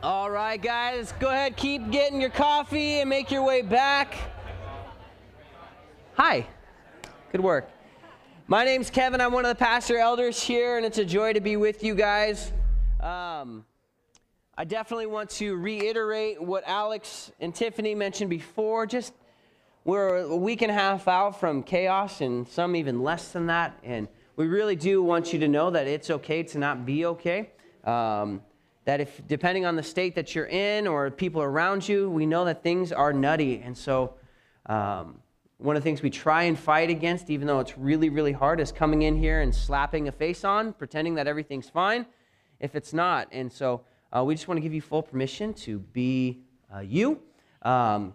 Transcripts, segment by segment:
All right, guys, go ahead, keep getting your coffee and make your way back. Hi, good work. My name's Kevin. I'm one of the pastor elders here, and it's a joy to be with you guys. Um, I definitely want to reiterate what Alex and Tiffany mentioned before. Just we're a week and a half out from chaos, and some even less than that. And we really do want you to know that it's okay to not be okay. Um, that if depending on the state that you're in or people around you, we know that things are nutty. And so, um, one of the things we try and fight against, even though it's really, really hard, is coming in here and slapping a face on, pretending that everything's fine if it's not. And so, uh, we just want to give you full permission to be uh, you. Um,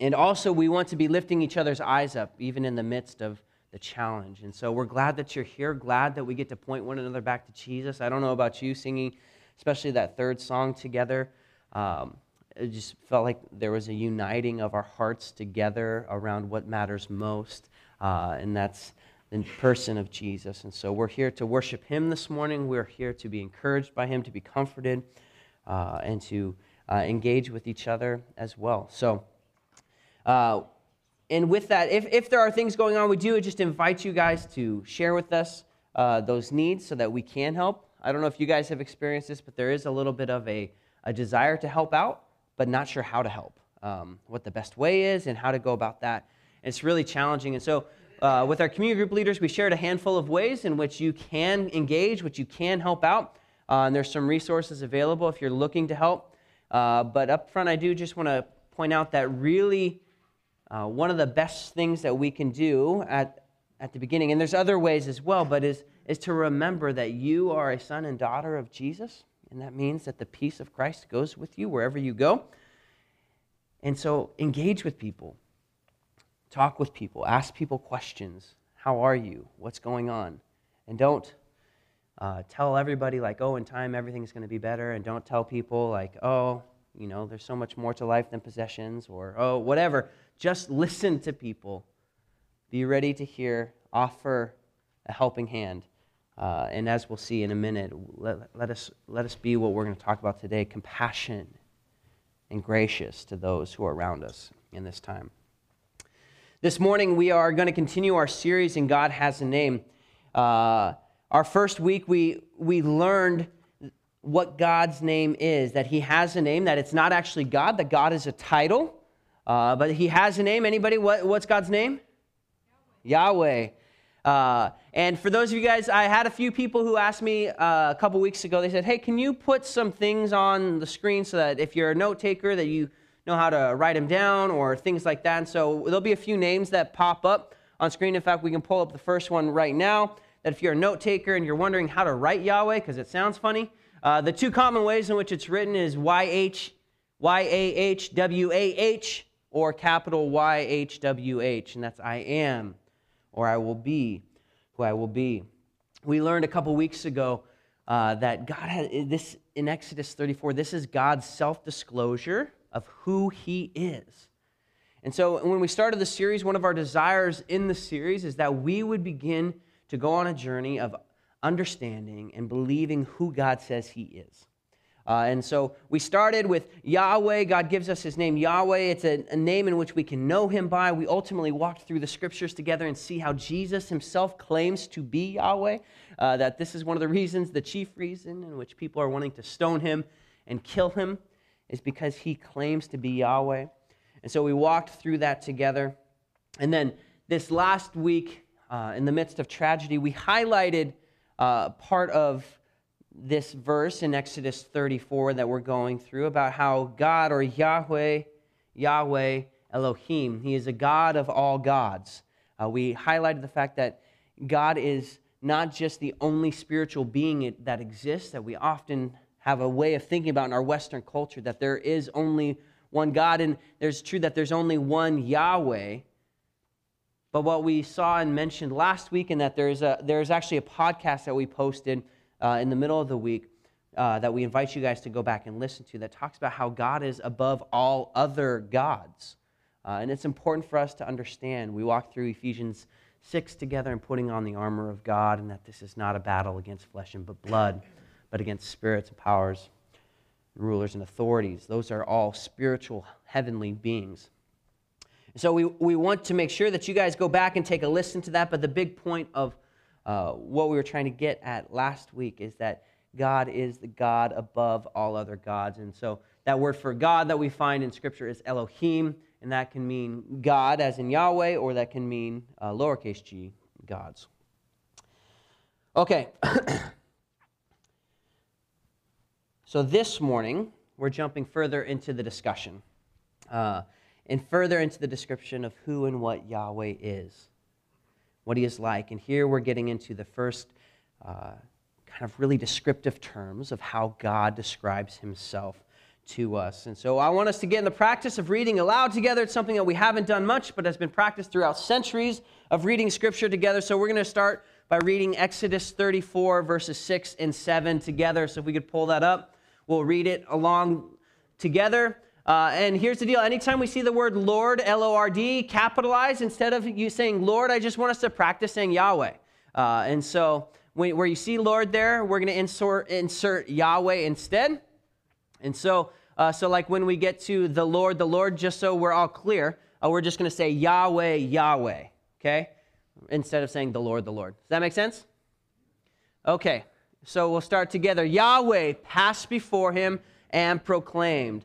and also, we want to be lifting each other's eyes up, even in the midst of the challenge. And so, we're glad that you're here, glad that we get to point one another back to Jesus. I don't know about you singing especially that third song together. Um, it just felt like there was a uniting of our hearts together around what matters most, uh, and that's the person of Jesus. And so we're here to worship Him this morning. We're here to be encouraged by Him, to be comforted, uh, and to uh, engage with each other as well. So, uh, and with that, if, if there are things going on, we do just invite you guys to share with us uh, those needs so that we can help. I don't know if you guys have experienced this, but there is a little bit of a, a desire to help out, but not sure how to help, um, what the best way is, and how to go about that. And it's really challenging. And so, uh, with our community group leaders, we shared a handful of ways in which you can engage, which you can help out. Uh, and there's some resources available if you're looking to help. Uh, but up front, I do just want to point out that really uh, one of the best things that we can do at, at the beginning, and there's other ways as well, but is is to remember that you are a son and daughter of Jesus, and that means that the peace of Christ goes with you wherever you go. And so engage with people, talk with people, ask people questions. How are you? What's going on? And don't uh, tell everybody, like, oh, in time everything's going to be better. And don't tell people, like, oh, you know, there's so much more to life than possessions or, oh, whatever. Just listen to people. Be ready to hear, offer a helping hand. Uh, and as we'll see in a minute, let, let, us, let us be what we're going to talk about today compassion and gracious to those who are around us in this time. This morning, we are going to continue our series in God Has a Name. Uh, our first week, we, we learned what God's name is that He has a name, that it's not actually God, that God is a title, uh, but He has a name. Anybody, what, what's God's name? Yahweh. Uh, and for those of you guys, I had a few people who asked me uh, a couple weeks ago. They said, "Hey, can you put some things on the screen so that if you're a note taker, that you know how to write them down or things like that?" And so there'll be a few names that pop up on screen. In fact, we can pull up the first one right now. That if you're a note taker and you're wondering how to write Yahweh because it sounds funny, uh, the two common ways in which it's written is Y H Y A H W A H or capital Y H W H, and that's I am or I will be who I will be. We learned a couple weeks ago uh, that God had this in Exodus 34, this is God's self disclosure of who He is. And so when we started the series, one of our desires in the series is that we would begin to go on a journey of understanding and believing who God says He is. Uh, and so we started with Yahweh. God gives us his name Yahweh. It's a, a, name in which we can know him by. We ultimately walked through the scriptures together and see how Jesus himself claims to be Yahweh. Uh, that this is one of the reasons, the chief reason in which people are wanting to stone him and kill him is because he claims to be Yahweh. And so we walked through that together. And then this last week, uh, in the midst of tragedy, we highlighted uh, part of this verse in Exodus 34 that we're going through about how God or Yahweh, Yahweh Elohim, He is a God of all gods. Uh, we highlighted the fact that God is not just the only spiritual being that exists, that we often have a way of thinking about in our Western culture, that there is only one God, and there's true that there's only one Yahweh. But what we saw and mentioned last week, and that there's, a, there's actually a podcast that we posted uh, in the middle of the week uh, that we invite you guys to go back and listen to that talks about how God is above all other gods. Uh, and it's important for us to understand. We walk through Ephesians 6 together and putting on the armor of God, and that this is not a battle against flesh and blood, but against spirits and powers rulers and authorities. Those are all spiritual heavenly beings. So we, we want to make sure that you guys go back and take a listen to that. But the big point of uh, what we were trying to get at last week is that God is the God above all other gods. And so that word for God that we find in Scripture is Elohim, and that can mean God as in Yahweh, or that can mean uh, lowercase g, gods. Okay. so this morning, we're jumping further into the discussion uh, and further into the description of who and what Yahweh is, what he is like. And here we're getting into the first uh, kind of really descriptive terms of how God describes himself to us. And so I want us to get in the practice of reading aloud together. It's something that we haven't done much, but has been practiced throughout centuries of reading Scripture together. So we're going to start by reading Exodus 34, verses 6 and 7 together. So if we could pull that up, we'll read it along together. Uh, and here's the deal anytime we see the word Lord, L O R D, capitalized, instead of you saying Lord, I just want us to practice saying Yahweh. Uh, and so where you see Lord there, we're going to insert, insert Yahweh instead. And so, uh, so like when we get to the Lord, the Lord, just so we're all clear, uh, we're just going to say Yahweh, Yahweh, okay? Instead of saying the Lord, the Lord. Does that make sense? Okay, so we'll start together. Yahweh passed before him and proclaimed,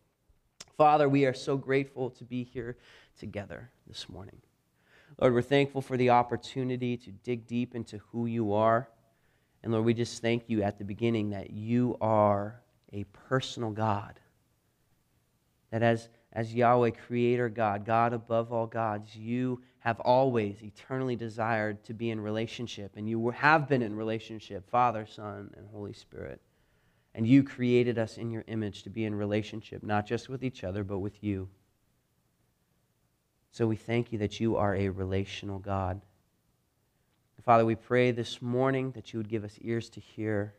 Father, we are so grateful to be here together this morning. Lord, we're thankful for the opportunity to dig deep into who you are. And Lord, we just thank you at the beginning that you are a personal God. That as, as Yahweh, creator God, God above all gods, you have always eternally desired to be in relationship. And you have been in relationship, Father, Son, and Holy Spirit. And you created us in your image to be in relationship, not just with each other, but with you. So we thank you that you are a relational God. Father, we pray this morning that you would give us ears to hear,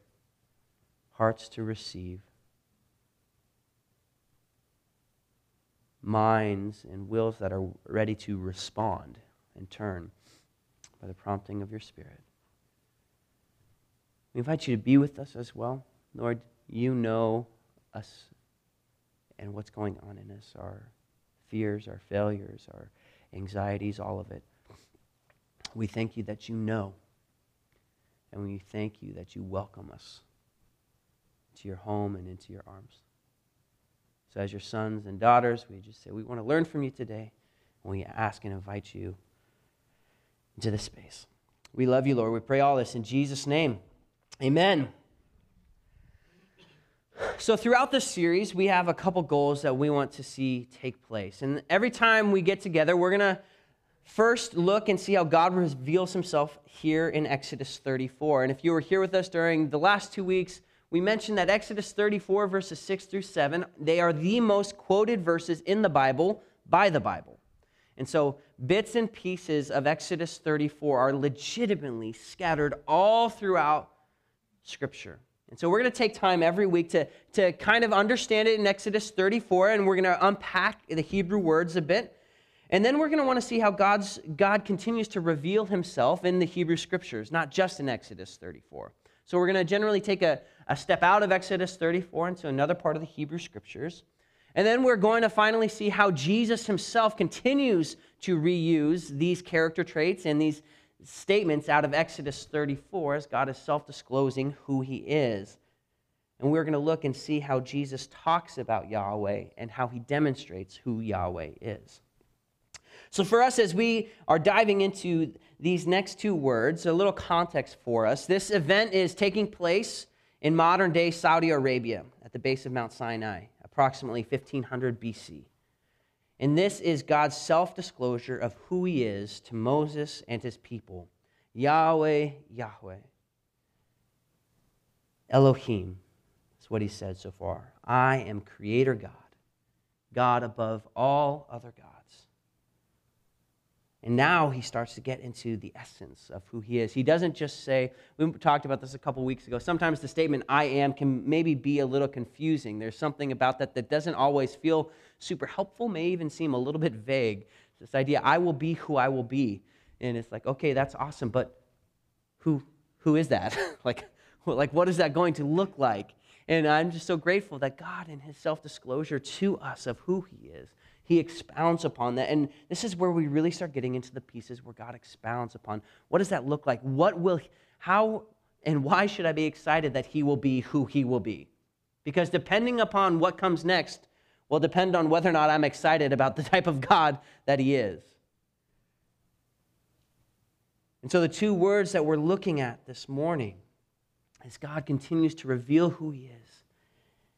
hearts to receive, minds and wills that are ready to respond and turn by the prompting of your Spirit. We invite you to be with us as well. Lord, you know us and what's going on in us, our fears, our failures, our anxieties, all of it. We thank you that you know. And we thank you that you welcome us to your home and into your arms. So, as your sons and daughters, we just say, we want to learn from you today. And we ask and invite you into this space. We love you, Lord. We pray all this in Jesus' name. Amen. So, throughout this series, we have a couple goals that we want to see take place. And every time we get together, we're going to first look and see how God reveals himself here in Exodus 34. And if you were here with us during the last two weeks, we mentioned that Exodus 34, verses 6 through 7, they are the most quoted verses in the Bible by the Bible. And so, bits and pieces of Exodus 34 are legitimately scattered all throughout Scripture. And so we're going to take time every week to, to kind of understand it in Exodus 34, and we're going to unpack the Hebrew words a bit. And then we're going to want to see how God's, God continues to reveal himself in the Hebrew scriptures, not just in Exodus 34. So we're going to generally take a, a step out of Exodus 34 into another part of the Hebrew scriptures. And then we're going to finally see how Jesus himself continues to reuse these character traits and these statements out of Exodus 34 as God is self disclosing who he is. And we're going to look and see how Jesus talks about Yahweh and how he demonstrates who Yahweh is. So, for us, as we are diving into these next two words, a little context for us. This event is taking place in modern day Saudi Arabia at the base of Mount Sinai, approximately 1500 BC. And this is God's self disclosure of who he is to Moses and his people Yahweh, Yahweh. Elohim is what he said so far. I am creator God. God above all other gods. And now he starts to get into the essence of who he is. He doesn't just say, we talked about this a couple weeks ago. Sometimes the statement I am can maybe be a little confusing. There's something about that that doesn't always feel super helpful, may even seem a little bit vague. This idea, I will be who I will be. And it's like, okay, that's awesome, but who, who is that? like, like, what is that going to look like? And I'm just so grateful that God, in his self disclosure to us of who he is, he expounds upon that. And this is where we really start getting into the pieces where God expounds upon what does that look like? What will, how, and why should I be excited that he will be who he will be? Because depending upon what comes next will depend on whether or not I'm excited about the type of God that he is. And so the two words that we're looking at this morning as God continues to reveal who he is,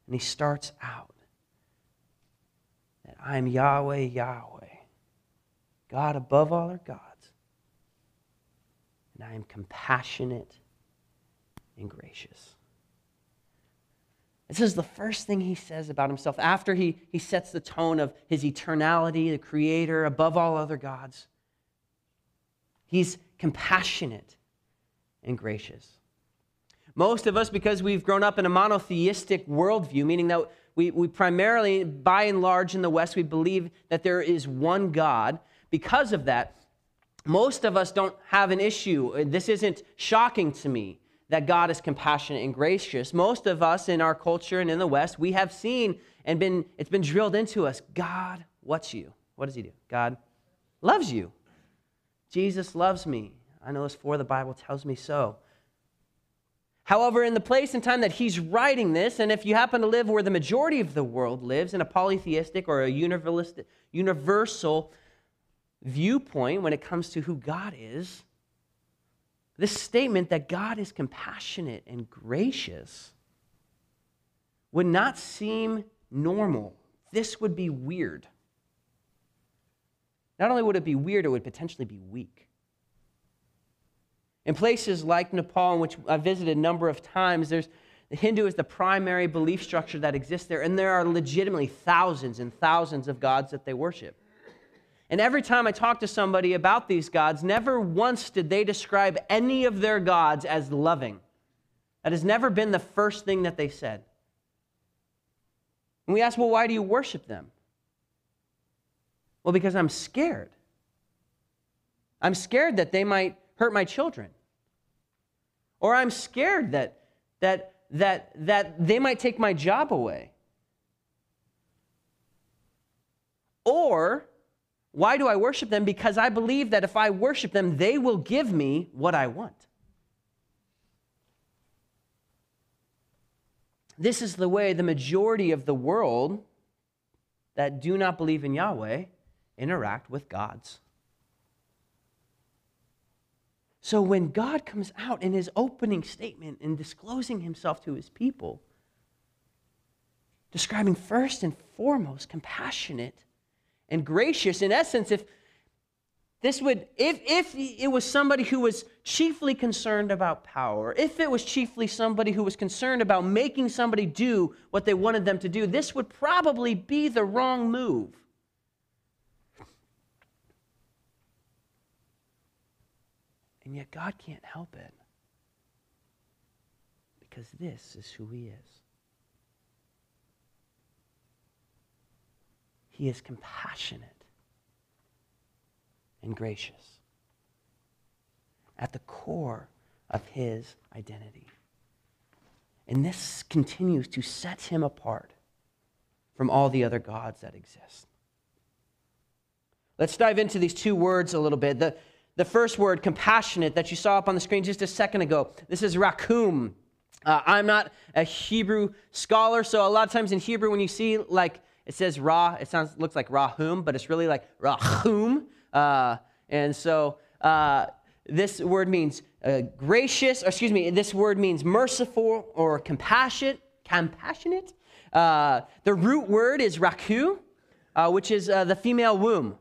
and he starts out that I am Yahweh, Yahweh, God above all our gods. And I am compassionate and gracious. This is the first thing he says about himself after he, he sets the tone of his eternality, the creator, above all other gods. He's compassionate and gracious. Most of us, because we've grown up in a monotheistic worldview, meaning that we, we primarily, by and large in the West, we believe that there is one God. Because of that, most of us don't have an issue. This isn't shocking to me that God is compassionate and gracious. Most of us in our culture and in the West, we have seen and been it's been drilled into us. God, what's you? What does he do? God loves you. Jesus loves me. I know this for the Bible tells me so. However, in the place and time that he's writing this, and if you happen to live where the majority of the world lives, in a polytheistic or a universal viewpoint when it comes to who God is, this statement that God is compassionate and gracious would not seem normal. This would be weird. Not only would it be weird, it would potentially be weak. In places like Nepal, in which I visited a number of times, there's the Hindu is the primary belief structure that exists there, and there are legitimately thousands and thousands of gods that they worship. And every time I talk to somebody about these gods, never once did they describe any of their gods as loving. That has never been the first thing that they said. And we ask, well, why do you worship them? Well, because I'm scared. I'm scared that they might hurt my children. Or I'm scared that, that, that, that they might take my job away. Or why do I worship them? Because I believe that if I worship them, they will give me what I want. This is the way the majority of the world that do not believe in Yahweh interact with gods. So when God comes out in his opening statement and disclosing himself to his people, describing first and foremost compassionate and gracious, in essence, if this would if if it was somebody who was chiefly concerned about power if it was chiefly somebody who was concerned about making somebody do what they wanted them to do this would probably be the wrong move And yet God can't help it. Because this is who He is. He is compassionate and gracious at the core of His identity. And this continues to set Him apart from all the other gods that exist. Let's dive into these two words a little bit. The, the first word, compassionate, that you saw up on the screen just a second ago. This is rakum. Uh, I'm not a Hebrew scholar, so a lot of times in Hebrew, when you see like it says ra, it sounds looks like rahum, but it's really like rahum. Uh, and so uh, this word means uh, gracious, or excuse me, this word means merciful or compassionate. Compassionate. Uh, the root word is raku, uh, which is the female womb.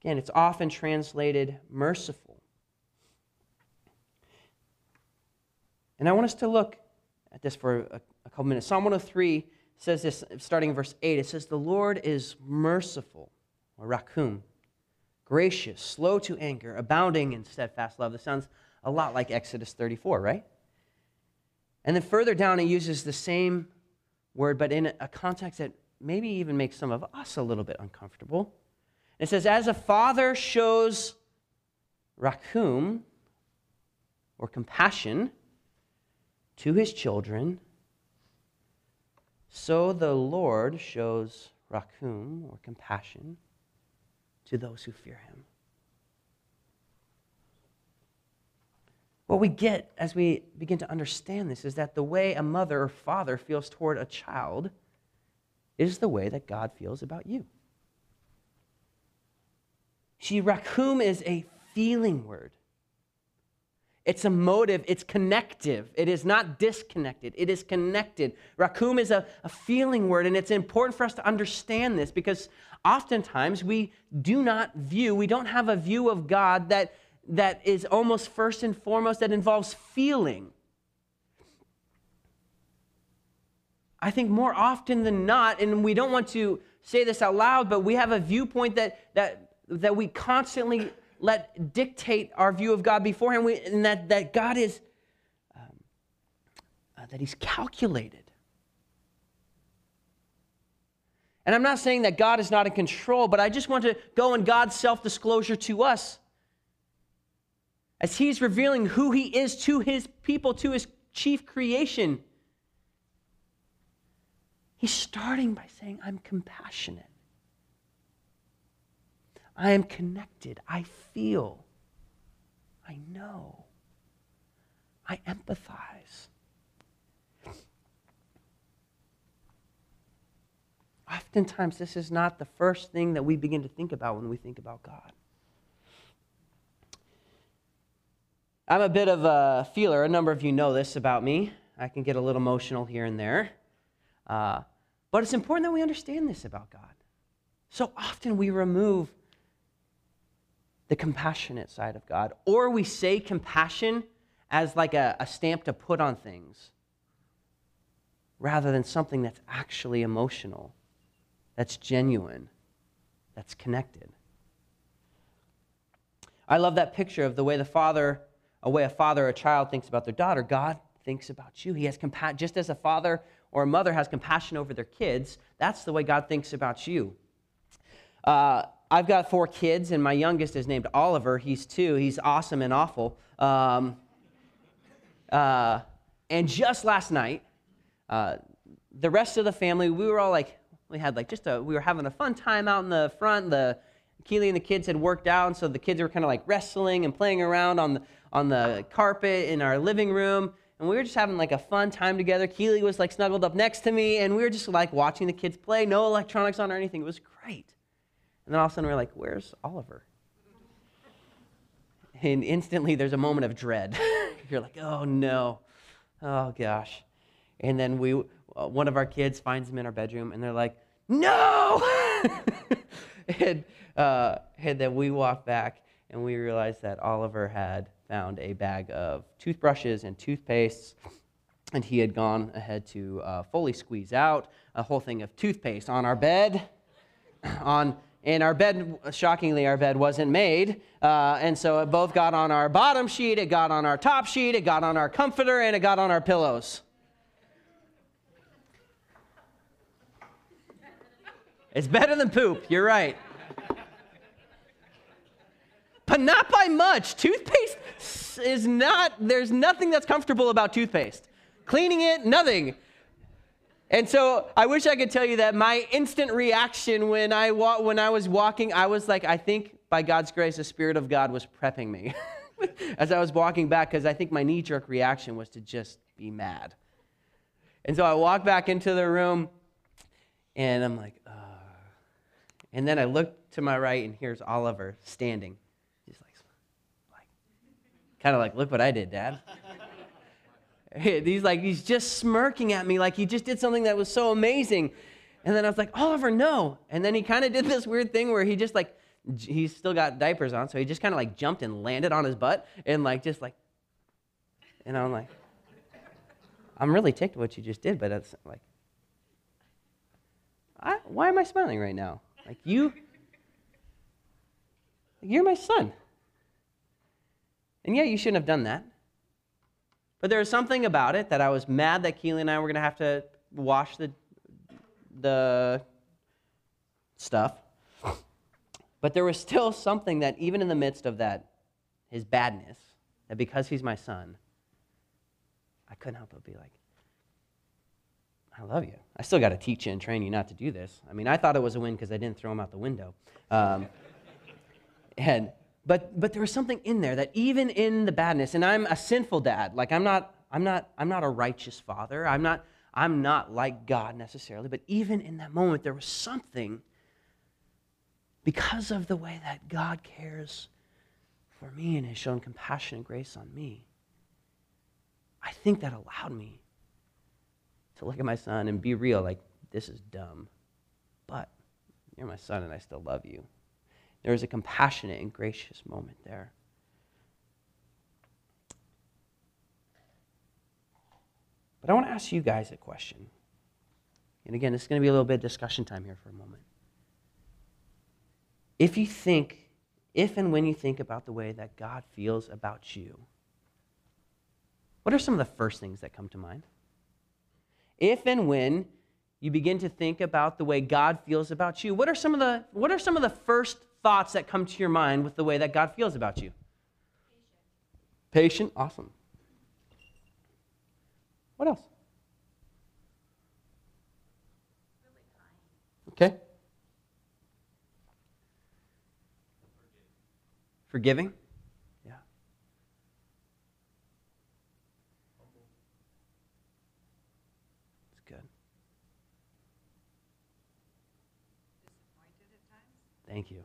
Again, it's often translated merciful. And I want us to look at this for a, a couple minutes. Psalm 103 says this, starting in verse 8. It says, The Lord is merciful, or rakum, gracious, slow to anger, abounding in steadfast love. This sounds a lot like Exodus 34, right? And then further down, it uses the same word, but in a context that maybe even makes some of us a little bit uncomfortable. It says, As a father shows rakum, or compassion, to his children, so the Lord shows rakum, or compassion, to those who fear him. What we get as we begin to understand this is that the way a mother or father feels toward a child is the way that God feels about you. See, rakum is a feeling word. It's a motive, it's connective. It is not disconnected, it is connected. Rakum is a, a feeling word, and it's important for us to understand this because oftentimes we do not view, we don't have a view of God that, that is almost first and foremost that involves feeling. I think more often than not, and we don't want to say this out loud, but we have a viewpoint that, that, that we constantly let dictate our view of God beforehand, we, and that, that God is, um, uh, that He's calculated. And I'm not saying that God is not in control, but I just want to go in God's self disclosure to us. As He's revealing who He is to His people, to His chief creation, He's starting by saying, I'm compassionate. I am connected. I feel. I know. I empathize. Oftentimes, this is not the first thing that we begin to think about when we think about God. I'm a bit of a feeler. A number of you know this about me. I can get a little emotional here and there. Uh, but it's important that we understand this about God. So often we remove the compassionate side of God. Or we say compassion as like a, a stamp to put on things rather than something that's actually emotional, that's genuine, that's connected. I love that picture of the way the father, a way a father or a child thinks about their daughter. God thinks about you. He has compassion, just as a father or a mother has compassion over their kids. That's the way God thinks about you. Uh, I've got four kids, and my youngest is named Oliver. He's two. He's awesome and awful. Um, uh, and just last night, uh, the rest of the family, we were all like, we had like just a, we were having a fun time out in the front. The Keely and the kids had worked out, and so the kids were kind of like wrestling and playing around on the on the carpet in our living room. And we were just having like a fun time together. Keely was like snuggled up next to me, and we were just like watching the kids play. No electronics on or anything. It was great. And then all of a sudden we're like, where's Oliver? And instantly there's a moment of dread. You're like, oh no, oh gosh. And then we, uh, one of our kids finds him in our bedroom, and they're like, no! and, uh, and then we walk back, and we realize that Oliver had found a bag of toothbrushes and toothpastes, and he had gone ahead to uh, fully squeeze out a whole thing of toothpaste on our bed, on and our bed, shockingly, our bed wasn't made. Uh, and so it both got on our bottom sheet, it got on our top sheet, it got on our comforter, and it got on our pillows. It's better than poop, you're right. But not by much. Toothpaste is not, there's nothing that's comfortable about toothpaste. Cleaning it, nothing. And so I wish I could tell you that my instant reaction when I, wa- when I was walking, I was like, I think by God's grace, the Spirit of God was prepping me as I was walking back because I think my knee jerk reaction was to just be mad. And so I walk back into the room and I'm like, and then I look to my right and here's Oliver standing. He's like, like kind of like, look what I did, Dad. He's like, he's just smirking at me like he just did something that was so amazing. And then I was like, Oliver, no. And then he kind of did this weird thing where he just like, he's still got diapers on, so he just kind of like jumped and landed on his butt and like just like, and I'm like, I'm really ticked what you just did, but it's like, I, why am I smiling right now? Like, you, you're my son. And yeah, you shouldn't have done that. But there was something about it that I was mad that Keely and I were going to have to wash the, the stuff. But there was still something that, even in the midst of that, his badness, that because he's my son, I couldn't help but be like, I love you. I still got to teach you and train you not to do this. I mean, I thought it was a win because I didn't throw him out the window. Um, and but but there was something in there that even in the badness, and I'm a sinful dad. Like I'm not I'm not I'm not a righteous father. I'm not I'm not like God necessarily. But even in that moment, there was something because of the way that God cares for me and has shown compassion and grace on me. I think that allowed me to look at my son and be real like, this is dumb. But you're my son and I still love you. There was a compassionate and gracious moment there. But I want to ask you guys a question. And again, it's going to be a little bit of discussion time here for a moment. If you think, if and when you think about the way that God feels about you, what are some of the first things that come to mind? If and when you begin to think about the way God feels about you, what are some of the, what are some of the first thoughts that come to your mind with the way that God feels about you? Patient. Patient. Awesome. What else? Okay. Forgiving. Yeah. That's good. Disappointed at times? Thank you.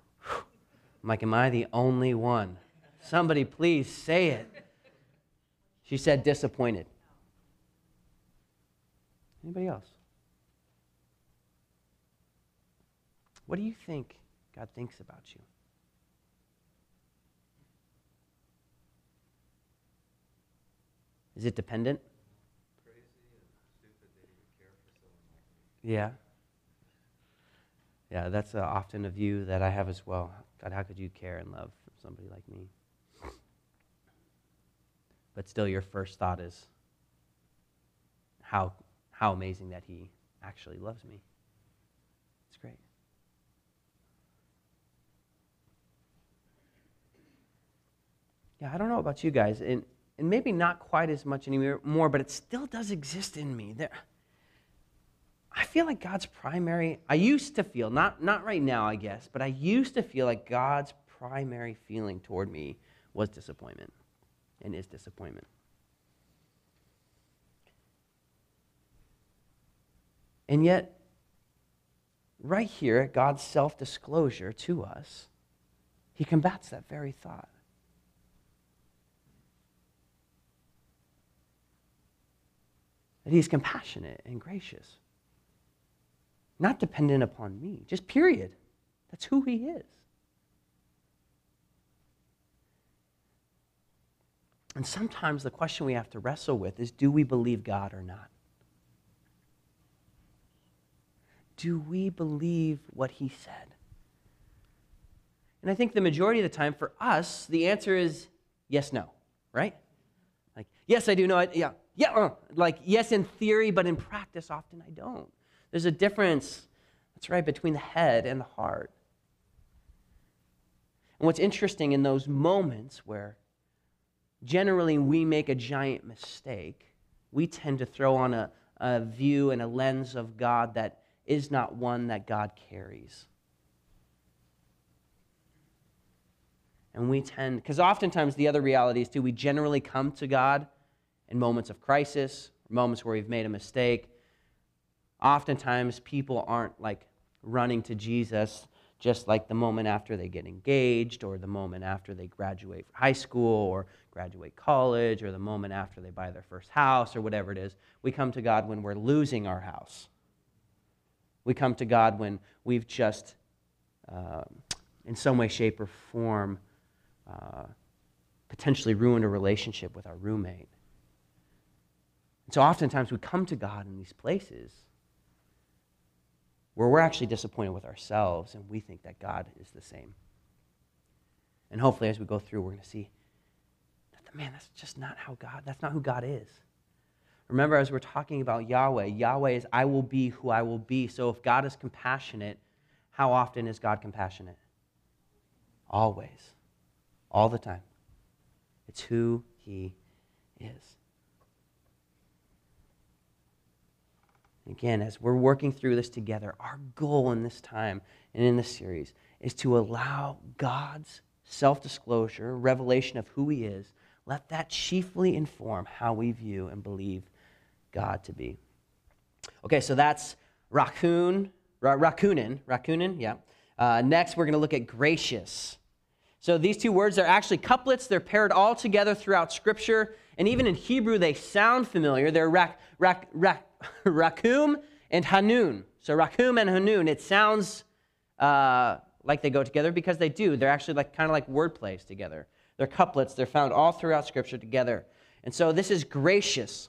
I'm like, am I the only one? Somebody please say it. She said disappointed. Anybody else? What do you think God thinks about you? Is it dependent? Yeah. Yeah, that's uh, often a view that I have as well. God, how could you care and love somebody like me? But still, your first thought is how, how amazing that He actually loves me. It's great. Yeah, I don't know about you guys, and, and maybe not quite as much anymore, but it still does exist in me. There, I feel like God's primary, I used to feel, not, not right now, I guess, but I used to feel like God's primary feeling toward me was disappointment and is disappointment. And yet, right here at God's self disclosure to us, he combats that very thought. That he's compassionate and gracious not dependent upon me, just period. That's who he is. And sometimes the question we have to wrestle with is do we believe God or not? Do we believe what he said? And I think the majority of the time for us, the answer is yes, no, right? Like, yes, I do know it. Yeah, yeah, uh, like, yes, in theory, but in practice, often I don't. There's a difference, that's right, between the head and the heart. And what's interesting in those moments where generally we make a giant mistake, we tend to throw on a, a view and a lens of God that is not one that God carries. And we tend, because oftentimes the other reality is too, we generally come to God in moments of crisis, moments where we've made a mistake, oftentimes people aren't like running to Jesus just like the moment after they get engaged or the moment after they graduate high school or graduate college or the moment after they buy their first house or whatever it is. We come to God when we're losing our house. We come to God when we've just, uh, in some way, shape, or form, uh, potentially ruined a relationship with our roommate. And so oftentimes we come to God in these places where we're actually disappointed with ourselves and we think that God is the same. And hopefully, as we go through, we're going to see that, the man, that's just not how God, that's not who God is. Remember, as we're talking about Yahweh, Yahweh is, I will be who I will be. So if God is compassionate, how often is God compassionate? Always. All the time. It's who He is. Again, as we're working through this together, our goal in this time and in this series is to allow God's self disclosure, revelation of who He is, let that chiefly inform how we view and believe God to be. Okay, so that's raccoon, ra- raccoonin, raccoonin, yeah. Uh, next, we're going to look at gracious. So these two words are actually couplets. They're paired all together throughout Scripture. And even in Hebrew, they sound familiar. They're rak, rak, rak, rakum and hanun. So rakum and hanun, it sounds uh, like they go together because they do. They're actually like kind of like word plays together. They're couplets. They're found all throughout Scripture together. And so this is gracious.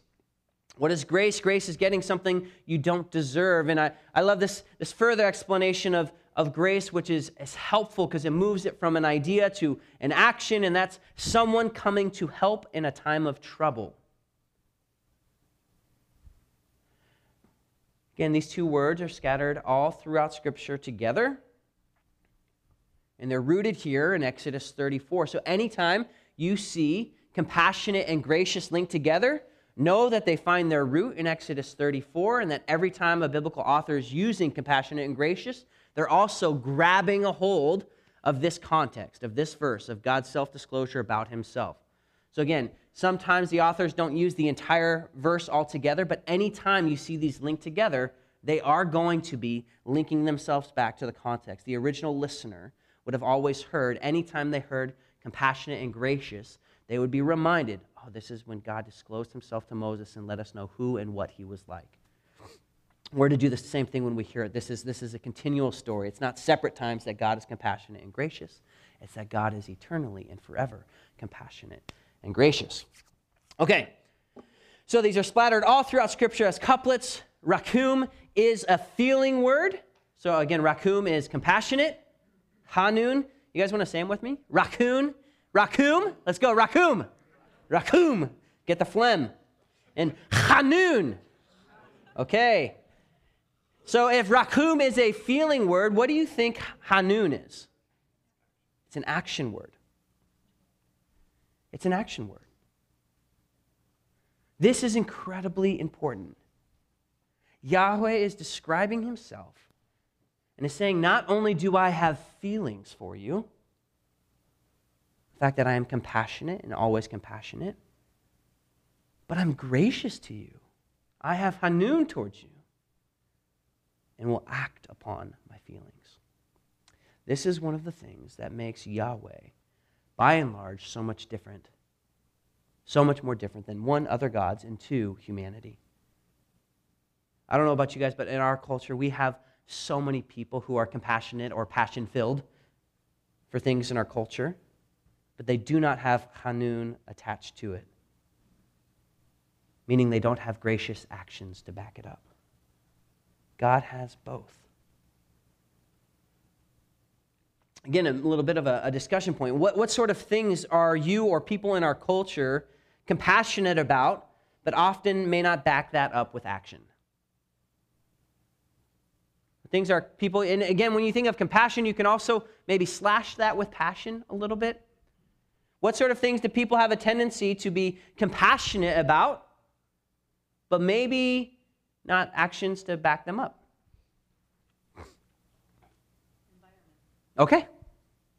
What is grace? Grace is getting something you don't deserve. And I, I love this, this further explanation of, of grace, which is, is helpful because it moves it from an idea to an action, and that's someone coming to help in a time of trouble. Again, these two words are scattered all throughout Scripture together, and they're rooted here in Exodus 34. So anytime you see compassionate and gracious linked together, know that they find their root in Exodus 34, and that every time a biblical author is using compassionate and gracious, they're also grabbing a hold of this context, of this verse, of God's self disclosure about himself. So, again, sometimes the authors don't use the entire verse altogether, but anytime you see these linked together, they are going to be linking themselves back to the context. The original listener would have always heard, anytime they heard compassionate and gracious, they would be reminded oh, this is when God disclosed himself to Moses and let us know who and what he was like. We're to do the same thing when we hear it. This is, this is a continual story. It's not separate times that God is compassionate and gracious, it's that God is eternally and forever compassionate and gracious. Okay, so these are splattered all throughout Scripture as couplets. Rakum is a feeling word. So again, rakum is compassionate. Hanun, you guys want to say them with me? Raccoon, raccoon. Let's go, raccoon. Rakum, get the phlegm. And Hanun. Okay. So if Rakum is a feeling word, what do you think Hanun is? It's an action word. It's an action word. This is incredibly important. Yahweh is describing himself and is saying, Not only do I have feelings for you, the fact that I am compassionate and always compassionate, but I'm gracious to you. I have Hanun towards you and will act upon my feelings. This is one of the things that makes Yahweh, by and large, so much different, so much more different than one, other gods, and two, humanity. I don't know about you guys, but in our culture, we have so many people who are compassionate or passion filled for things in our culture but they do not have Hanun attached to it, meaning they don't have gracious actions to back it up. God has both. Again, a little bit of a, a discussion point. What, what sort of things are you or people in our culture compassionate about, but often may not back that up with action? Things are people, and again, when you think of compassion, you can also maybe slash that with passion a little bit. What sort of things do people have a tendency to be compassionate about, but maybe not actions to back them up? Okay.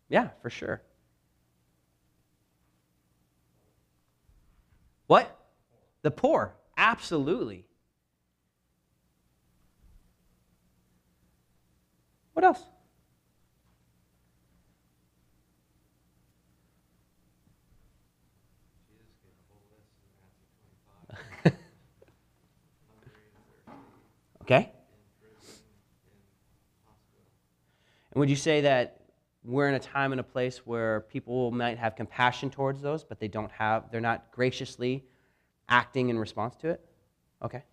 Yeah, for sure. What? The poor. Absolutely. What else? Okay? And would you say that we're in a time and a place where people might have compassion towards those, but they don't have, they're not graciously acting in response to it? Okay.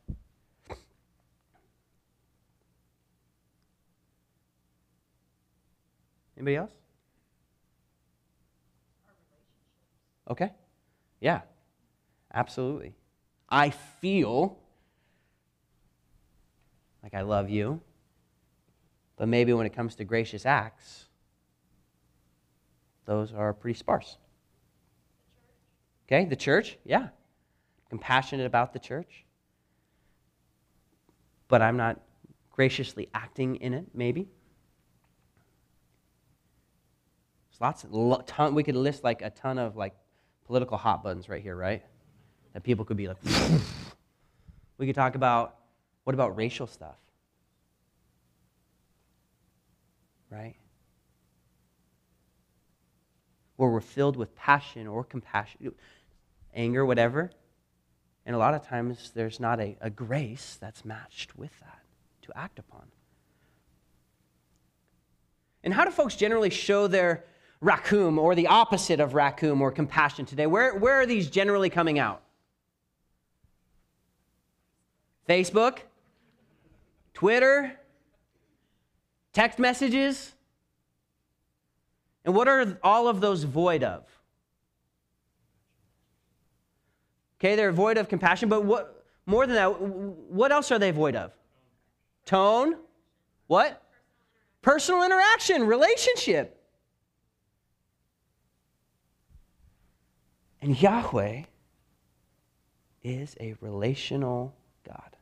Anybody else? Okay. Yeah. Absolutely. I feel like I love you, but maybe when it comes to gracious acts, those are pretty sparse. Okay, the church, yeah. Compassionate about the church. But I'm not graciously acting in it, maybe. There's lots of, ton, we could list like a ton of like political hot buttons right here, right? That people could be like, we could talk about, what about racial stuff? Right? Where we're filled with passion or compassion, anger, whatever. And a lot of times there's not a, a grace that's matched with that to act upon. And how do folks generally show their rachum or the opposite of rachum or compassion today? Where, where are these generally coming out? Facebook, Twitter, text messages. And what are all of those void of? Okay, they're void of compassion, but what more than that, what else are they void of? Tone. What? Personal interaction, relationship. And Yahweh is a relational God.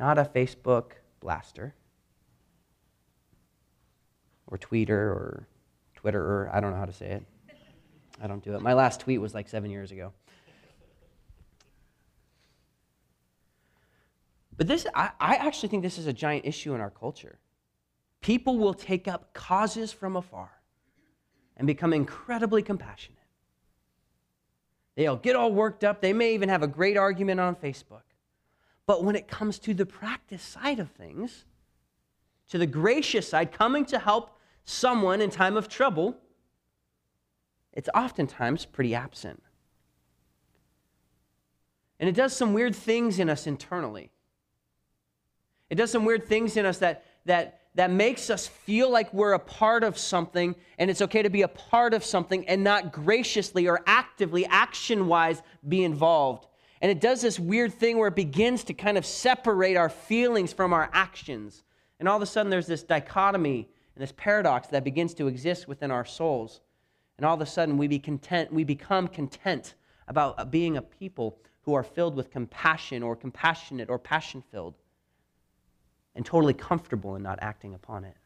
Not a Facebook blaster or tweeter or Twitterer. I don't know how to say it. I don't do it. My last tweet was like seven years ago. But this, I, I actually think this is a giant issue in our culture. People will take up causes from afar and become incredibly compassionate. They'll get all worked up. They may even have a great argument on Facebook. But when it comes to the practice side of things, to the gracious side, coming to help someone in time of trouble, it's oftentimes pretty absent. And it does some weird things in us internally. It does some weird things in us that, that, that makes us feel like we're a part of something, and it's okay to be a part of something and not graciously or actively, action wise, be involved. And it does this weird thing where it begins to kind of separate our feelings from our actions. And all of a sudden, there's this dichotomy and this paradox that begins to exist within our souls. And all of a sudden, we, be content, we become content about uh, being a people who are filled with compassion or compassionate or passion filled and totally comfortable in not acting upon it.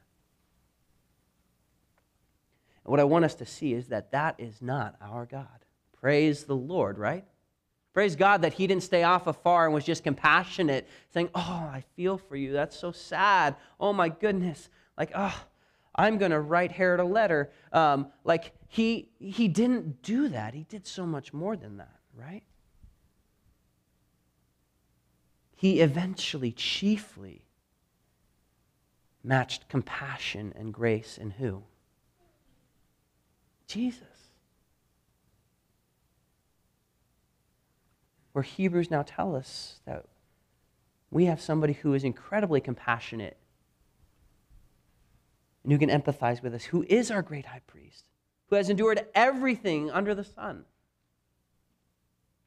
And what I want us to see is that that is not our God. Praise the Lord, right? Praise God that He didn't stay off afar and was just compassionate, saying, Oh, I feel for you. That's so sad. Oh, my goodness. Like, oh, I'm going to write Herod a letter. Um, like, he, he didn't do that. He did so much more than that, right? He eventually, chiefly, matched compassion and grace in who? Jesus. Where Hebrews now tell us that we have somebody who is incredibly compassionate and who can empathize with us, who is our great high priest, who has endured everything under the sun,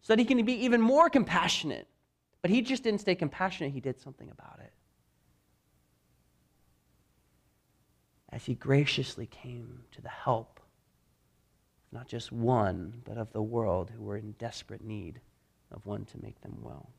so that he can be even more compassionate. But he just didn't stay compassionate, he did something about it. As he graciously came to the help not just one, but of the world who were in desperate need of one to make them well.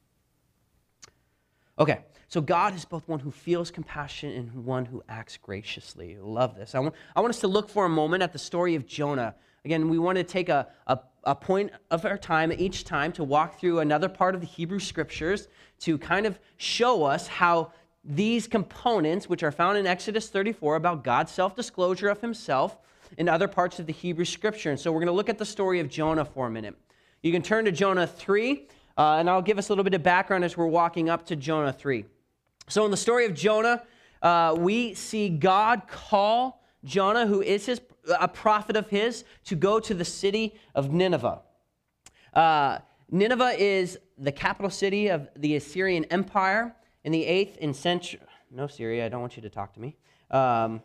Okay, so God is both one who feels compassion and one who acts graciously. Love this. I want, I want us to look for a moment at the story of Jonah. Again, we want to take a, a, a point of our time each time to walk through another part of the Hebrew scriptures to kind of show us how these components, which are found in Exodus 34 about God's self disclosure of himself, in other parts of the Hebrew scripture. And so we're going to look at the story of Jonah for a minute. You can turn to Jonah 3 uh, and I'll give us a little bit of background as we're walking up to Jonah 3. So, in the story of Jonah, uh, we see God call Jonah, who is his, a prophet of his, to go to the city of Nineveh. Uh, Nineveh is the capital city of the Assyrian Empire in the 8th and century. No, Siri, I don't want you to talk to me. Um,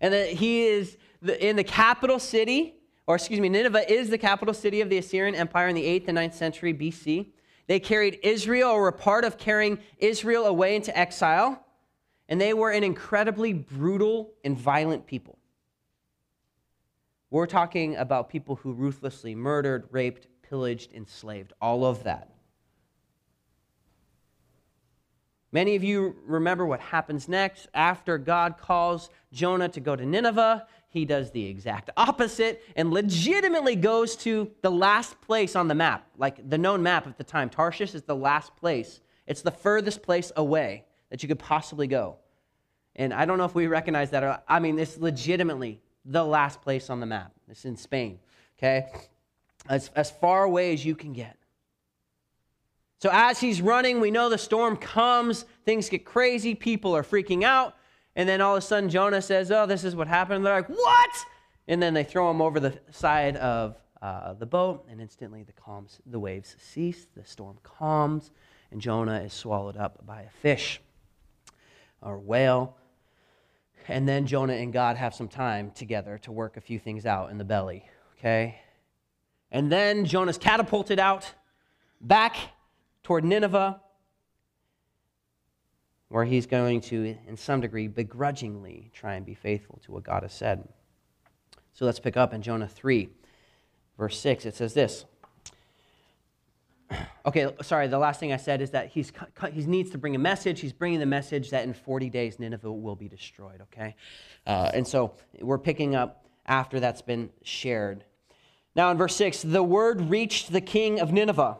and that he is the, in the capital city, or excuse me, Nineveh is the capital city of the Assyrian Empire in the 8th and 9th century BC. They carried Israel, or were part of carrying Israel away into exile, and they were an incredibly brutal and violent people. We're talking about people who ruthlessly murdered, raped, pillaged, enslaved, all of that. Many of you remember what happens next. After God calls Jonah to go to Nineveh, he does the exact opposite and legitimately goes to the last place on the map, like the known map at the time. Tarshish is the last place, it's the furthest place away that you could possibly go. And I don't know if we recognize that. Or, I mean, it's legitimately the last place on the map. It's in Spain, okay? As, as far away as you can get. So as he's running, we know the storm comes, things get crazy, people are freaking out, and then all of a sudden Jonah says, Oh, this is what happened. And they're like, What? And then they throw him over the side of uh, the boat, and instantly the, calms, the waves cease, the storm calms, and Jonah is swallowed up by a fish or whale. And then Jonah and God have some time together to work a few things out in the belly, okay? And then Jonah's catapulted out back toward Nineveh, where he's going to, in some degree, begrudgingly try and be faithful to what God has said. So let's pick up in Jonah 3, verse 6. It says this. Okay, sorry, the last thing I said is that he's, he needs to bring a message. He's bringing the message that in 40 days Nineveh will be destroyed, okay? Uh, and so we're picking up after that's been shared. Now in verse 6, the word reached the king of Nineveh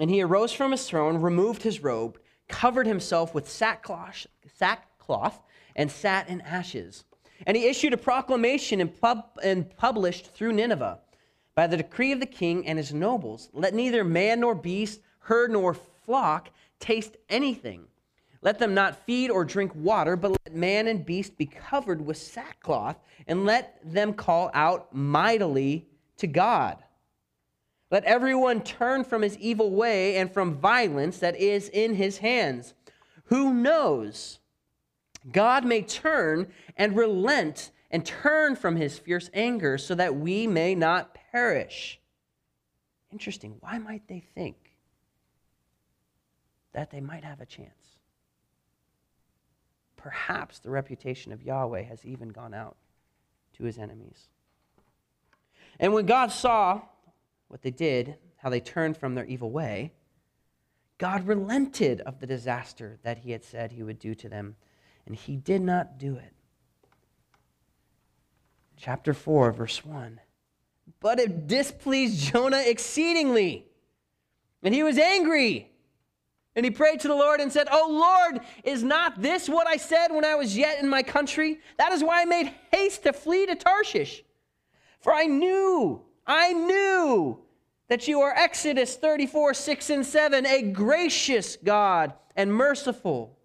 and he arose from his throne, removed his robe, covered himself with sackcloth, sackcloth and sat in ashes. And he issued a proclamation and, pub, and published through Nineveh by the decree of the king and his nobles let neither man nor beast, herd nor flock taste anything. Let them not feed or drink water, but let man and beast be covered with sackcloth, and let them call out mightily to God. Let everyone turn from his evil way and from violence that is in his hands. Who knows? God may turn and relent and turn from his fierce anger so that we may not perish. Interesting. Why might they think that they might have a chance? Perhaps the reputation of Yahweh has even gone out to his enemies. And when God saw what they did, how they turned from their evil way, God relented of the disaster that he had said he would do to them, and he did not do it. Chapter 4, verse 1. But it displeased Jonah exceedingly, and he was angry. And he prayed to the Lord and said, Oh Lord, is not this what I said when I was yet in my country? That is why I made haste to flee to Tarshish. For I knew I knew that you are Exodus 34, 6 and 7, a gracious God and merciful,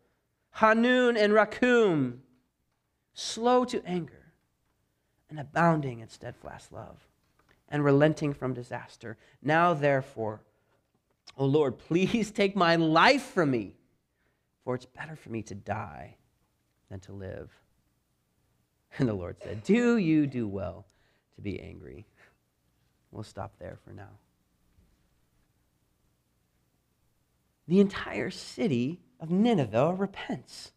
Hanun and Rakum, slow to anger and abounding in steadfast love and relenting from disaster. Now, therefore, O Lord, please take my life from me, for it's better for me to die than to live. And the Lord said, Do you do well to be angry? We'll stop there for now. The entire city of Nineveh repents.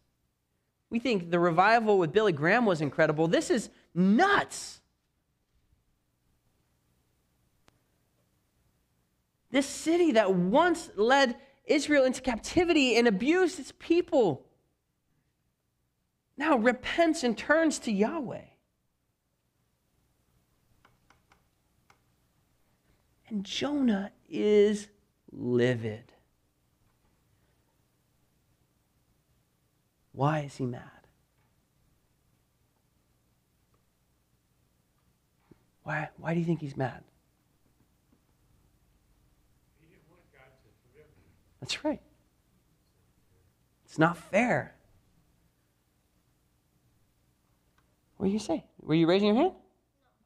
We think the revival with Billy Graham was incredible. This is nuts. This city that once led Israel into captivity and abused its people now repents and turns to Yahweh. And Jonah is livid. Why is he mad? Why, why do you think he's mad? That's right. It's not fair. What do you say? Were you raising your hand?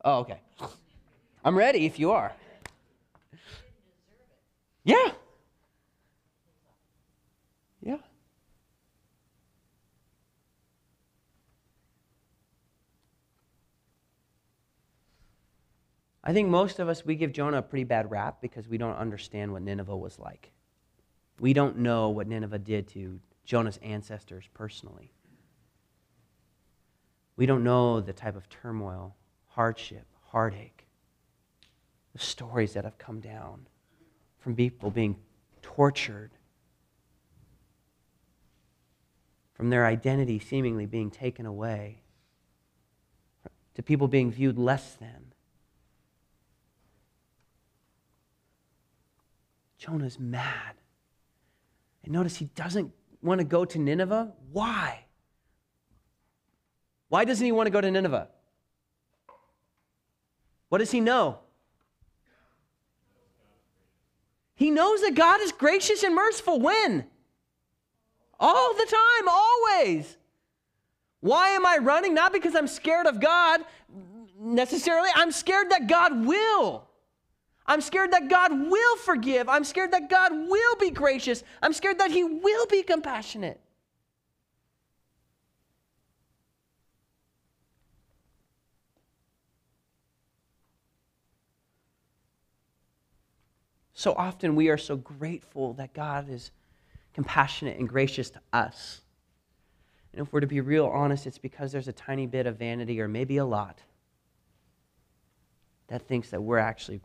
Oh, okay. I'm ready if you are. Yeah. Yeah. I think most of us, we give Jonah a pretty bad rap because we don't understand what Nineveh was like. We don't know what Nineveh did to Jonah's ancestors personally. We don't know the type of turmoil, hardship, heartache, the stories that have come down from people being tortured, from their identity seemingly being taken away, to people being viewed less than. Jonah's mad. And notice he doesn't want to go to Nineveh. Why? Why doesn't he want to go to Nineveh? What does he know? He knows that God is gracious and merciful. When? All the time, always. Why am I running? Not because I'm scared of God necessarily. I'm scared that God will. I'm scared that God will forgive. I'm scared that God will be gracious. I'm scared that He will be compassionate. So often we are so grateful that God is compassionate and gracious to us. And if we're to be real honest, it's because there's a tiny bit of vanity, or maybe a lot, that thinks that we're actually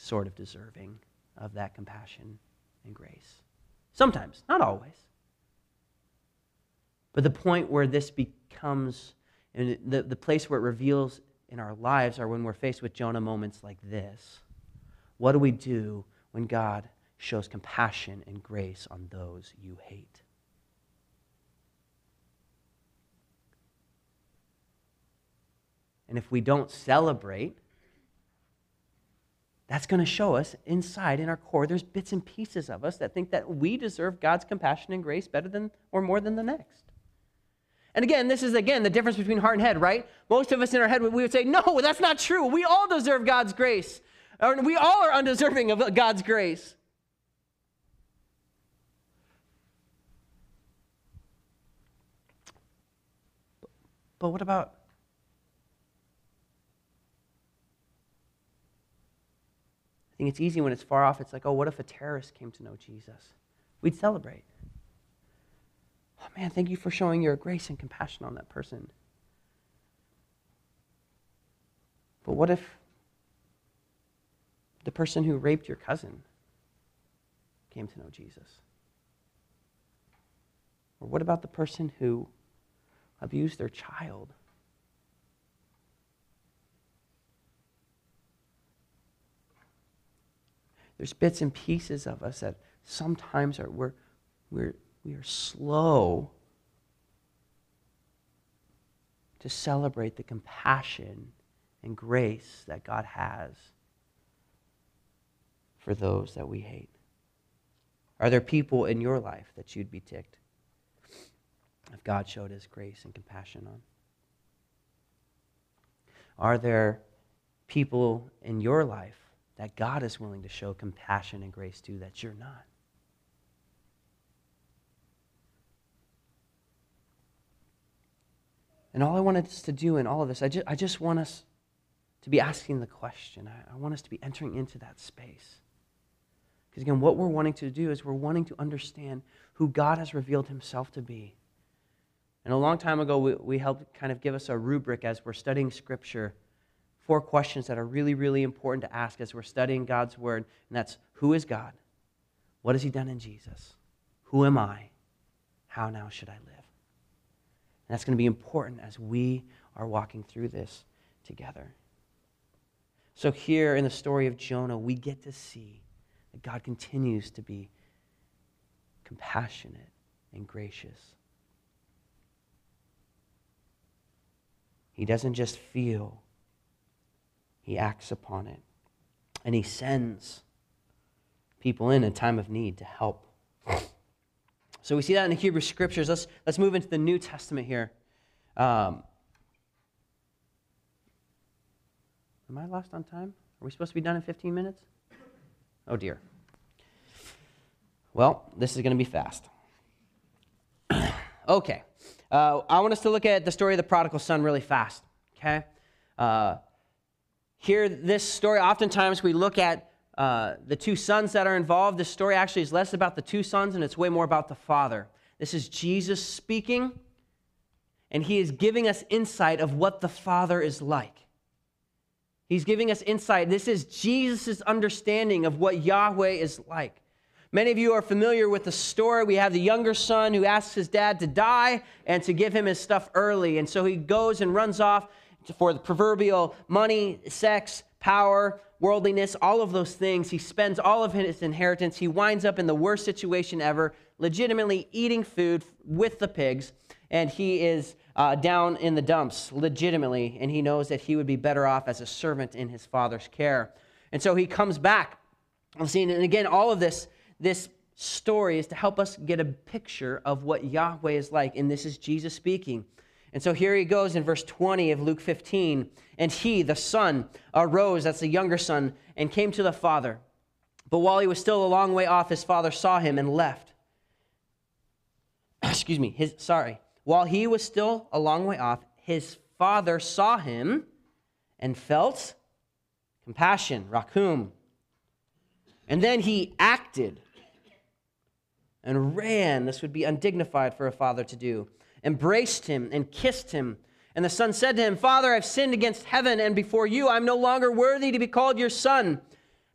sort of deserving of that compassion and grace. Sometimes, not always. But the point where this becomes, and the, the place where it reveals in our lives are when we're faced with Jonah moments like this. What do we do when God shows compassion and grace on those you hate? And if we don't celebrate that's going to show us inside in our core there's bits and pieces of us that think that we deserve God's compassion and grace better than or more than the next. And again, this is again the difference between heart and head, right? Most of us in our head we would say, "No, that's not true. We all deserve God's grace. Or we all are undeserving of God's grace." But what about think it's easy when it's far off. It's like, oh, what if a terrorist came to know Jesus? We'd celebrate. Oh, man, thank you for showing your grace and compassion on that person. But what if the person who raped your cousin came to know Jesus? Or what about the person who abused their child? There's bits and pieces of us that sometimes are, we're, we're, we are slow to celebrate the compassion and grace that God has for those that we hate. Are there people in your life that you'd be ticked if God showed his grace and compassion on? Are there people in your life that God is willing to show compassion and grace to that you're not. And all I wanted us to do in all of this, I just, I just want us to be asking the question. I, I want us to be entering into that space. Because again, what we're wanting to do is we're wanting to understand who God has revealed himself to be. And a long time ago, we, we helped kind of give us a rubric as we're studying Scripture four questions that are really, really important to ask as we're studying God's Word. And that's who is God? What has He done in Jesus? Who am I? How now should I live? And that's going to be important as we are walking through this together. So, here in the story of Jonah, we get to see that God continues to be compassionate and gracious. He doesn't just feel he acts upon it. And he sends people in a time of need to help. So we see that in the Hebrew scriptures. Let's, let's move into the New Testament here. Um, am I lost on time? Are we supposed to be done in 15 minutes? Oh dear. Well, this is going to be fast. okay. Uh, I want us to look at the story of the prodigal son really fast. Okay? Uh, here, this story, oftentimes we look at uh, the two sons that are involved. This story actually is less about the two sons and it's way more about the father. This is Jesus speaking, and he is giving us insight of what the father is like. He's giving us insight. This is Jesus' understanding of what Yahweh is like. Many of you are familiar with the story. We have the younger son who asks his dad to die and to give him his stuff early. And so he goes and runs off for the proverbial money, sex, power, worldliness, all of those things. He spends all of his inheritance. He winds up in the worst situation ever, legitimately eating food with the pigs. And he is uh, down in the dumps, legitimately. And he knows that he would be better off as a servant in his father's care. And so he comes back. And again, all of this this story is to help us get a picture of what Yahweh is like. And this is Jesus speaking. And so here he goes in verse 20 of Luke 15. And he, the son, arose, that's the younger son, and came to the father. But while he was still a long way off, his father saw him and left. Excuse me, his, sorry. While he was still a long way off, his father saw him and felt compassion, rakum. And then he acted and ran. This would be undignified for a father to do. Embraced him and kissed him. And the son said to him, Father, I've sinned against heaven and before you. I'm no longer worthy to be called your son.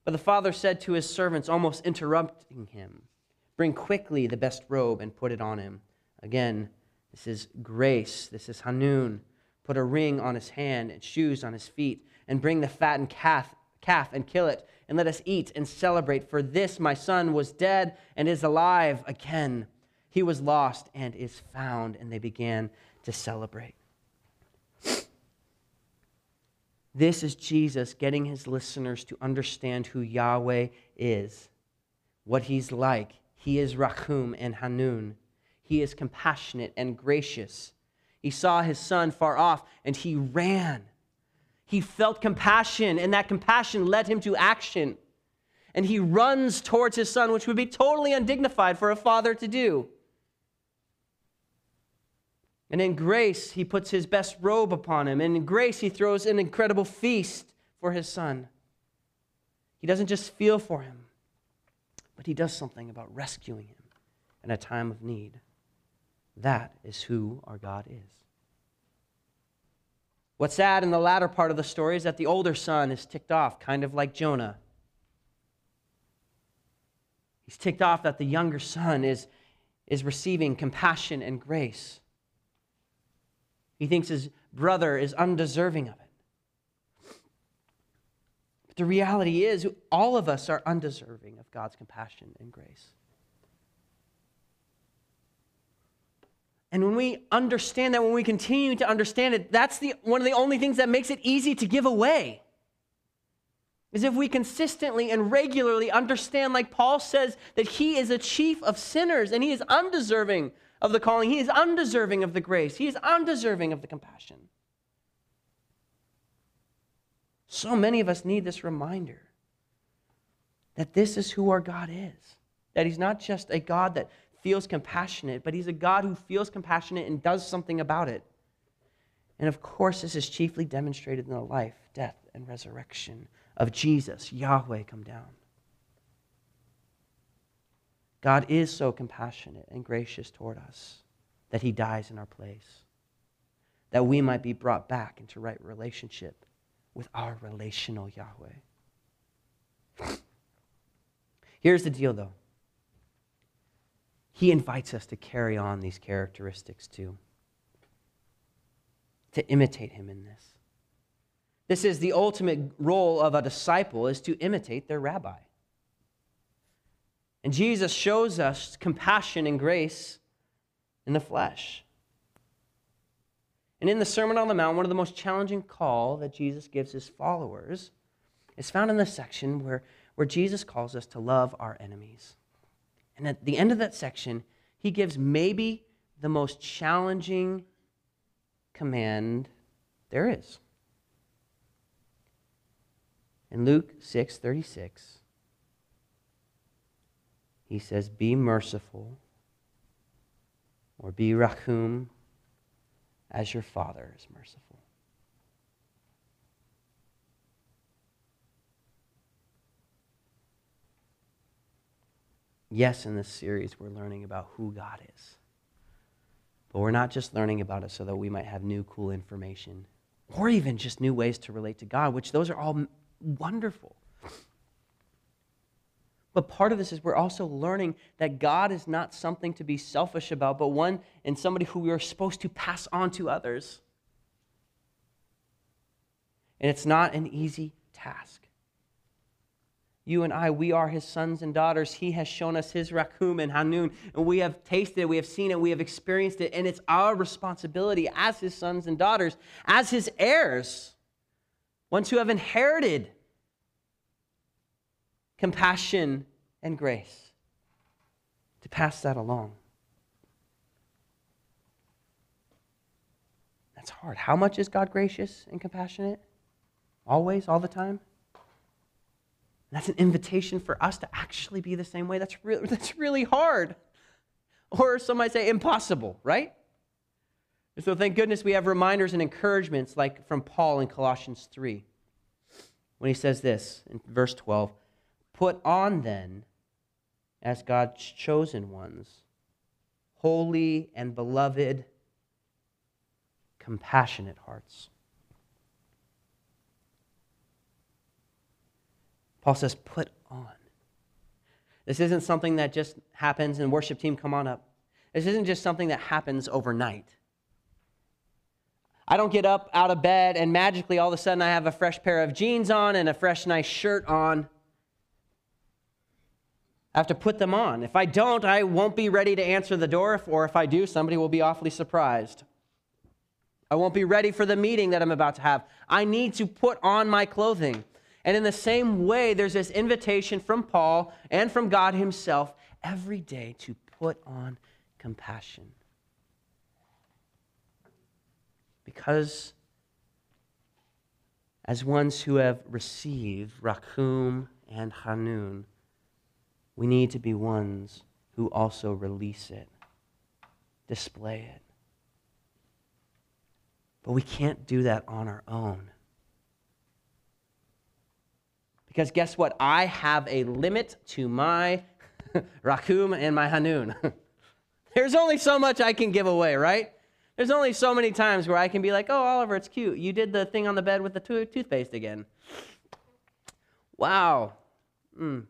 But the father said to his servants, almost interrupting him, Bring quickly the best robe and put it on him. Again, this is grace. This is Hanun. Put a ring on his hand and shoes on his feet, and bring the fattened calf, calf and kill it and let us eat and celebrate. For this my son was dead and is alive again. He was lost and is found. And they began to celebrate. This is Jesus getting his listeners to understand who Yahweh is, what he's like. He is Rachum and Hanun. He is compassionate and gracious. He saw his son far off and he ran he felt compassion, and that compassion led him to action. And he runs towards his son, which would be totally undignified for a father to do. And in grace, he puts his best robe upon him. And in grace, he throws an incredible feast for his son. He doesn't just feel for him, but he does something about rescuing him in a time of need. That is who our God is. What's sad in the latter part of the story is that the older son is ticked off, kind of like Jonah. He's ticked off that the younger son is, is receiving compassion and grace. He thinks his brother is undeserving of it. But the reality is, all of us are undeserving of God's compassion and grace. And when we understand that, when we continue to understand it, that's the, one of the only things that makes it easy to give away. Is if we consistently and regularly understand, like Paul says, that he is a chief of sinners and he is undeserving of the calling, he is undeserving of the grace, he is undeserving of the compassion. So many of us need this reminder that this is who our God is. That He's not just a God that feels compassionate, but he's a God who feels compassionate and does something about it. And of course, this is chiefly demonstrated in the life, death, and resurrection of Jesus, Yahweh, come down. God is so compassionate and gracious toward us that he dies in our place, that we might be brought back into right relationship with our relational Yahweh. Here's the deal, though he invites us to carry on these characteristics too, to imitate him in this. This is the ultimate role of a disciple is to imitate their rabbi. And Jesus shows us compassion and grace in the flesh. And in the Sermon on the Mount, one of the most challenging call that Jesus gives his followers is found in the section where, where Jesus calls us to love our enemies. And at the end of that section, he gives maybe the most challenging command there is. In Luke 6 36, he says, Be merciful, or be rachum, as your Father is merciful. Yes, in this series, we're learning about who God is. But we're not just learning about it so that we might have new, cool information or even just new ways to relate to God, which those are all wonderful. But part of this is we're also learning that God is not something to be selfish about, but one and somebody who we are supposed to pass on to others. And it's not an easy task. You and I, we are his sons and daughters. He has shown us his Rachum and Hanun, and we have tasted it, we have seen it, we have experienced it, and it's our responsibility as his sons and daughters, as his heirs, ones who have inherited compassion and grace, to pass that along. That's hard. How much is God gracious and compassionate? Always, all the time? That's an invitation for us to actually be the same way. That's, re- that's really hard. Or some might say impossible, right? so thank goodness we have reminders and encouragements like from Paul in Colossians 3 when he says this in verse 12 Put on then, as God's chosen ones, holy and beloved, compassionate hearts Paul says, put on. This isn't something that just happens and worship team come on up. This isn't just something that happens overnight. I don't get up out of bed and magically all of a sudden I have a fresh pair of jeans on and a fresh, nice shirt on. I have to put them on. If I don't, I won't be ready to answer the door, or if I do, somebody will be awfully surprised. I won't be ready for the meeting that I'm about to have. I need to put on my clothing. And in the same way, there's this invitation from Paul and from God Himself every day to put on compassion. Because as ones who have received Rachum and Hanun, we need to be ones who also release it, display it. But we can't do that on our own. Because guess what? I have a limit to my Rachum and my Hanun. There's only so much I can give away, right? There's only so many times where I can be like, oh, Oliver, it's cute. You did the thing on the bed with the to- toothpaste again. Wow. Mm,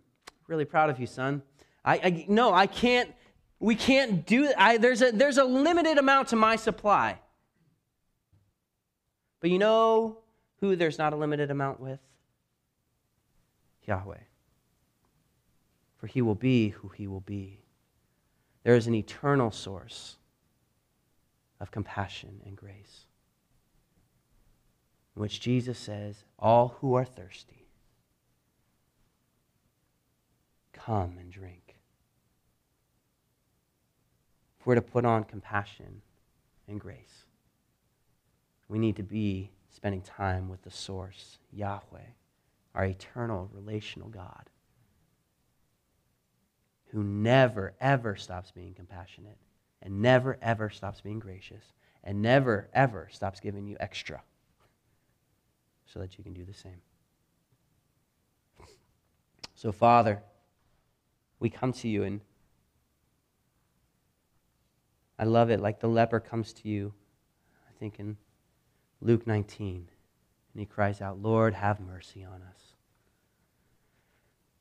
really proud of you, son. I, I no, I can't. We can't do. I, there's a there's a limited amount to my supply. But you know who there's not a limited amount with? Yahweh. For he will be who he will be. There is an eternal source of compassion and grace, in which Jesus says, All who are thirsty, come and drink. If we're to put on compassion and grace, we need to be spending time with the source, Yahweh our eternal relational God who never, ever stops being compassionate and never, ever stops being gracious and never, ever stops giving you extra so that you can do the same. So, Father, we come to you and I love it like the leper comes to you, I think in Luke 19, and he cries out, Lord, have mercy on us.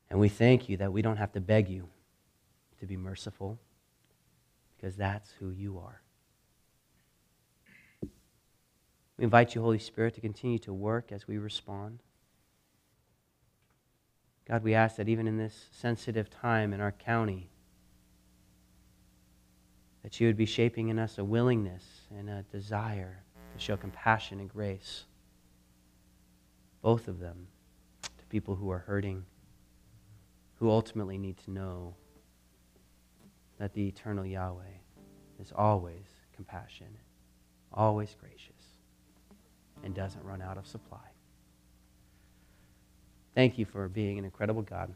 And we thank you that we don't have to beg you to be merciful because that's who you are. We invite you, Holy Spirit, to continue to work as we respond. God, we ask that even in this sensitive time in our county, that you would be shaping in us a willingness and a desire to show compassion and grace, both of them, to people who are hurting who ultimately need to know that the eternal Yahweh is always compassionate, always gracious, and doesn't run out of supply. Thank you for being an incredible God.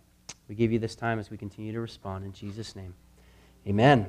We give you this time as we continue to respond in Jesus' name. Amen.